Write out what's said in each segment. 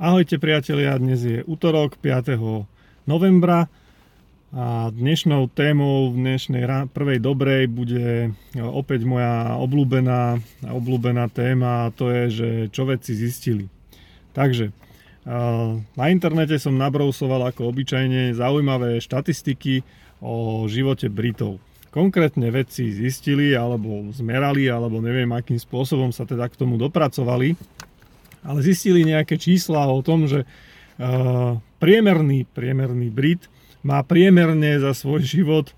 Ahojte priatelia, dnes je útorok 5. novembra a dnešnou témou v dnešnej prvej dobrej bude e, opäť moja obľúbená, obľúbená téma a to je, že čo vedci zistili. Takže e, na internete som nabrousoval ako obyčajne zaujímavé štatistiky o živote Britov. Konkrétne vedci zistili alebo zmerali alebo neviem akým spôsobom sa teda k tomu dopracovali, ale zistili nejaké čísla o tom, že uh, priemerný, priemerný Brit má priemerne za svoj život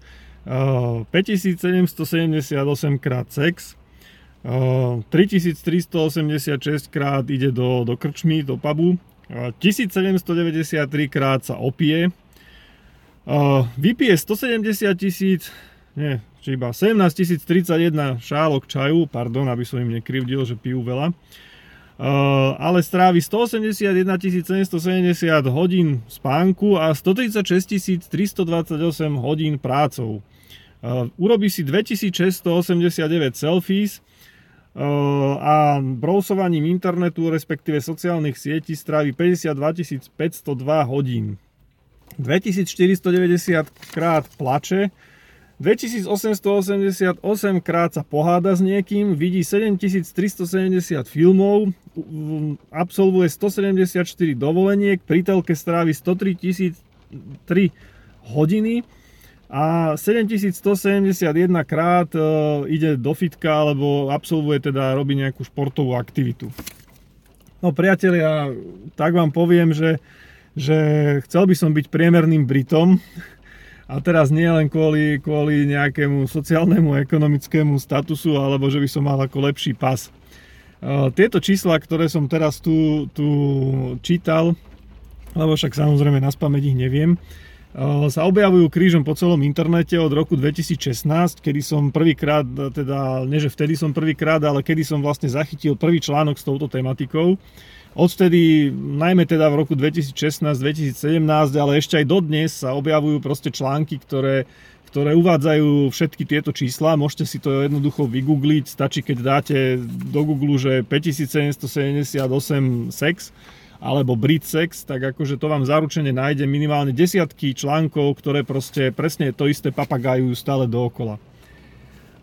uh, 5778 krát sex, uh, 3386 krát ide do, do krčmy, do pubu, uh, 1793 krát sa opije, uh, vypije 170 tisíc, nie, či iba 17 031 šálok čaju, pardon, aby som im nekrivdil, že pijú veľa, ale strávi 181 770 hodín spánku a 136 328 hodín prácou. Uh, urobí si 2689 selfies uh, a brousovaním internetu, respektíve sociálnych sietí strávi 52 502 hodín. 2490 krát plače, 2888 krát sa poháda s niekým, vidí 7370 filmov, absolvuje 174 dovoleniek, pri telke strávi 103 003 hodiny a 7171 krát e, ide do fitka alebo absolvuje teda, robí nejakú športovú aktivitu. No priatelia, tak vám poviem, že, že chcel by som byť priemerným Britom, a teraz nie len kvôli, kvôli nejakému sociálnemu, ekonomickému statusu, alebo že by som mal ako lepší pas. Tieto čísla, ktoré som teraz tu, tu čítal, lebo však samozrejme na spamäť ich neviem, sa objavujú krížom po celom internete od roku 2016, kedy som prvýkrát, teda nie že vtedy som prvýkrát, ale kedy som vlastne zachytil prvý článok s touto tematikou. Odvtedy, najmä teda v roku 2016-2017, ale ešte aj dodnes sa objavujú proste články, ktoré, ktoré uvádzajú všetky tieto čísla. Môžete si to jednoducho vygoogliť, stačí keď dáte do Google, že 5778 sex alebo Brit sex, tak akože to vám zaručene nájde minimálne desiatky článkov, ktoré proste presne to isté papagajú stále dookola.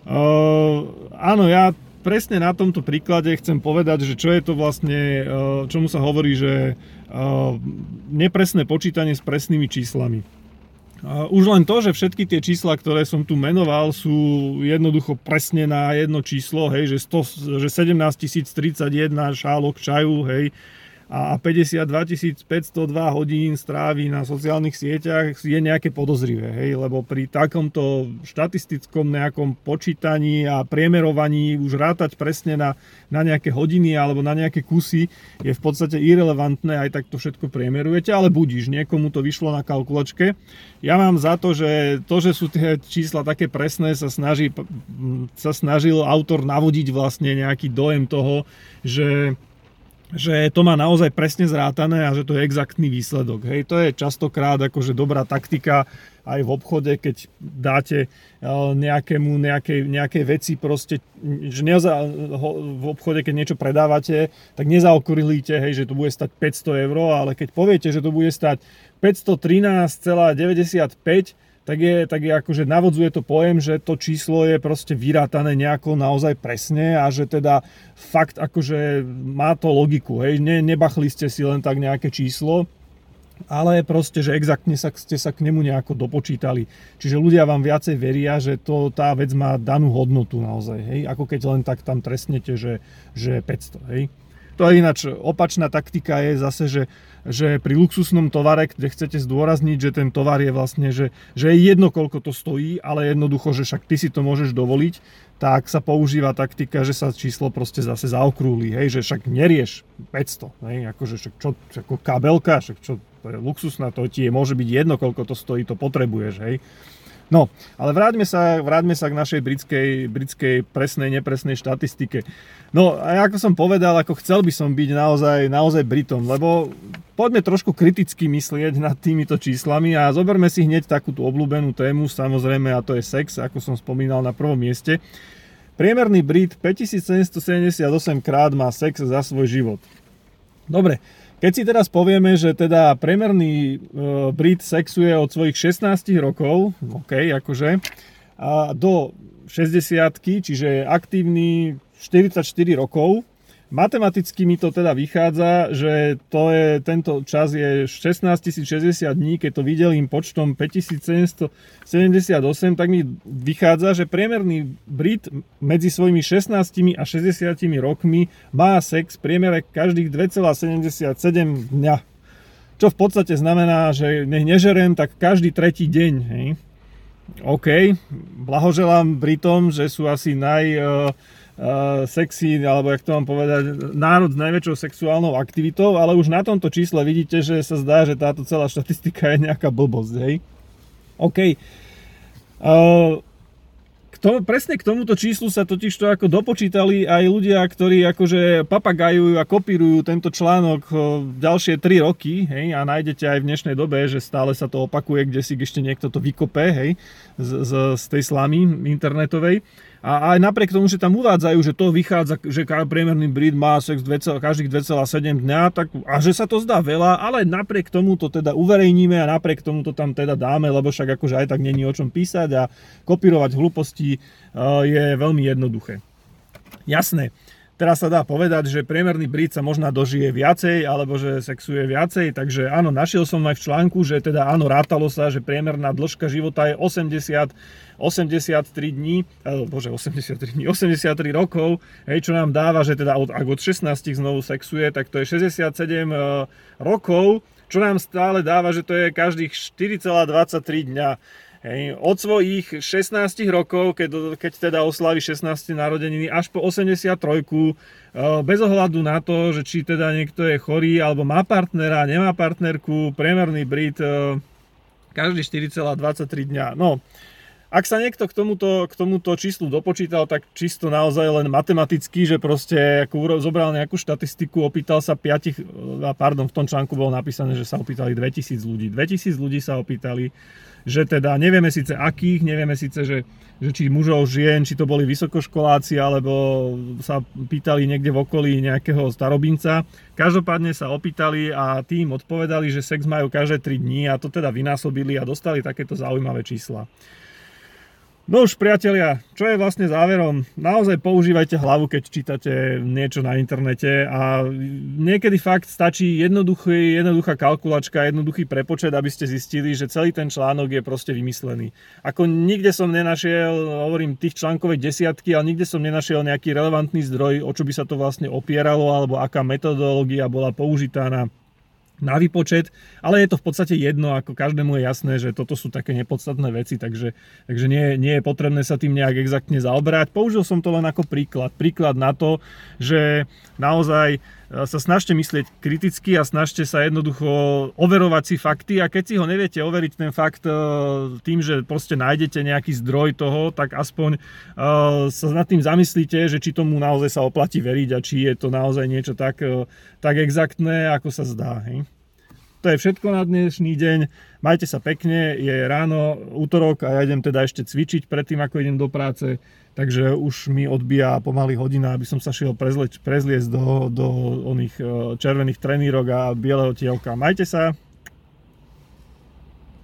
Uh, áno, ja presne na tomto príklade chcem povedať, že čo je to vlastne, e, čomu sa hovorí, že e, nepresné počítanie s presnými číslami. Už len to, že všetky tie čísla, ktoré som tu menoval, sú jednoducho presne na jedno číslo, hej, že, 100, že 17 031 šálok čaju, hej, a 52 502 hodín stráví na sociálnych sieťach je nejaké podozrivé, hej, lebo pri takomto štatistickom nejakom počítaní a priemerovaní už rátať presne na, na nejaké hodiny alebo na nejaké kusy je v podstate irrelevantné, aj tak to všetko priemerujete, ale budíš, niekomu to vyšlo na kalkulačke. Ja mám za to, že to, že sú tie čísla také presné, sa, snaží, sa snažil autor navodiť vlastne nejaký dojem toho, že že to má naozaj presne zrátané a že to je exaktný výsledok. Hej, to je častokrát akože dobrá taktika aj v obchode, keď dáte eh, nejakému, nejakej, nejakej veci proste, že neza, v obchode, keď niečo predávate, tak nezaokrúhlíte, hej, že to bude stať 500 eur, ale keď poviete, že to bude stať 513,95 tak je, tak je akože navodzuje to pojem, že to číslo je proste vyrátané nejako naozaj presne a že teda fakt akože má to logiku, hej, ne, nebachli ste si len tak nejaké číslo, ale proste, že exaktne sa, ste sa k nemu nejako dopočítali. Čiže ľudia vám viacej veria, že to, tá vec má danú hodnotu naozaj, hej, ako keď len tak tam trestnete, že, že 500, hej. To je ináč opačná taktika je zase, že, že pri luxusnom tovare, kde chcete zdôrazniť, že ten tovar je vlastne, že, že je jedno, koľko to stojí, ale jednoducho, že však ty si to môžeš dovoliť, tak sa používa taktika, že sa číslo proste zase zaokrúli, hej, že však nerieš 500, hej, akože však čo, ako kabelka, však čo, to je luxusná, to ti je, môže byť jedno, koľko to stojí, to potrebuješ, hej. No, ale vráťme sa, vráťme sa k našej britskej, britskej presnej, nepresnej štatistike. No a ako som povedal, ako chcel by som byť naozaj, naozaj Britom, lebo poďme trošku kriticky myslieť nad týmito číslami a zoberme si hneď takú tú obľúbenú tému, samozrejme, a to je sex, ako som spomínal na prvom mieste. Priemerný Brit 5778 krát má sex za svoj život. Dobre, Keď si teraz povieme, že teda priemerný Brit sexuje od svojich 16 rokov, OK, akože, a do 60 čiže aktívny 44 rokov, Matematicky mi to teda vychádza, že to je, tento čas je 16 060 dní, keď to videlím počtom 5778, tak mi vychádza, že priemerný Brit medzi svojimi 16 a 60 rokmi má sex v priemere každých 2,77 dňa. Čo v podstate znamená, že nech nežerem, tak každý tretí deň. Hej. OK, blahoželám Britom, že sú asi naj... Uh, sexy, alebo jak to mám povedať, národ s najväčšou sexuálnou aktivitou, ale už na tomto čísle vidíte, že sa zdá, že táto celá štatistika je nejaká blbosť, hej? OK. Uh, to, presne k tomuto číslu sa totiž to ako dopočítali aj ľudia, ktorí akože papagajujú a kopírujú tento článok ďalšie 3 roky, hej, a nájdete aj v dnešnej dobe, že stále sa to opakuje, kde si ešte niekto to vykope, hej, z, z, z tej slamy internetovej. A aj napriek tomu, že tam uvádzajú, že to vychádza, že priemerný Brit má sex 2, každých 2,7 dňa, tak, a že sa to zdá veľa, ale napriek tomu to teda uverejníme a napriek tomu to tam teda dáme, lebo však akože aj tak není o čom písať a kopírovať hlúposti eh, je veľmi jednoduché. Jasné, Teraz sa dá povedať, že priemerný Brit sa možná dožije viacej, alebo že sexuje viacej, takže áno, našiel som aj v článku, že teda áno, rátalo sa, že priemerná dĺžka života je 80, 83 dní, eh, bože, 83 dní, 83 rokov, hej, čo nám dáva, že teda od, ak od 16 znovu sexuje, tak to je 67 uh, eh, rokov, čo nám stále dáva, že to je každých 4,23 dňa. Hej, od svojich 16 rokov, keď, keď teda oslaví 16 narodeniny, až po 83 eh, bez ohľadu na to, že či teda niekto je chorý, alebo má partnera, nemá partnerku, priemerný Brit eh, každý 4,23 dňa. No, ak sa niekto k tomuto, k tomuto číslu dopočítal, tak čisto naozaj len matematicky, že proste ako zobral nejakú štatistiku, opýtal sa 5, pardon, v tom článku bolo napísané, že sa opýtali 2000 ľudí. 2000 ľudí sa opýtali, že teda nevieme síce akých, nevieme síce, že, že či mužov, žien, či to boli vysokoškoláci, alebo sa pýtali niekde v okolí nejakého starobinca. Každopádne sa opýtali a tým odpovedali, že sex majú každé 3 dní a to teda vynásobili a dostali takéto zaujímavé čísla. No už priatelia, čo je vlastne záverom? Naozaj používajte hlavu, keď čítate niečo na internete a niekedy fakt stačí jednoduchý, jednoduchá kalkulačka, jednoduchý prepočet, aby ste zistili, že celý ten článok je proste vymyslený. Ako nikde som nenašiel, hovorím, tých článkové desiatky, ale nikde som nenašiel nejaký relevantný zdroj, o čo by sa to vlastne opieralo, alebo aká metodológia bola použitá na na výpočet, ale je to v podstate jedno, ako každému je jasné, že toto sú také nepodstatné veci, takže, takže nie, nie je potrebné sa tým nejak exaktne zaoberať. Použil som to len ako príklad. Príklad na to, že naozaj sa snažte myslieť kriticky a snažte sa jednoducho overovať si fakty a keď si ho neviete overiť ten fakt e, tým, že proste nájdete nejaký zdroj toho, tak aspoň e, sa nad tým zamyslíte, že či tomu naozaj sa oplatí veriť a či je to naozaj niečo tak, e, tak exaktné, ako sa zdá. Hej? To je všetko na dnešný deň. Majte sa pekne, je ráno, útorok a ja idem teda ešte cvičiť predtým, ako idem do práce takže už mi odbíja pomaly hodina, aby som sa šiel prezliecť do, do oných eh, červených trenírok a bieleho tielka. Majte sa!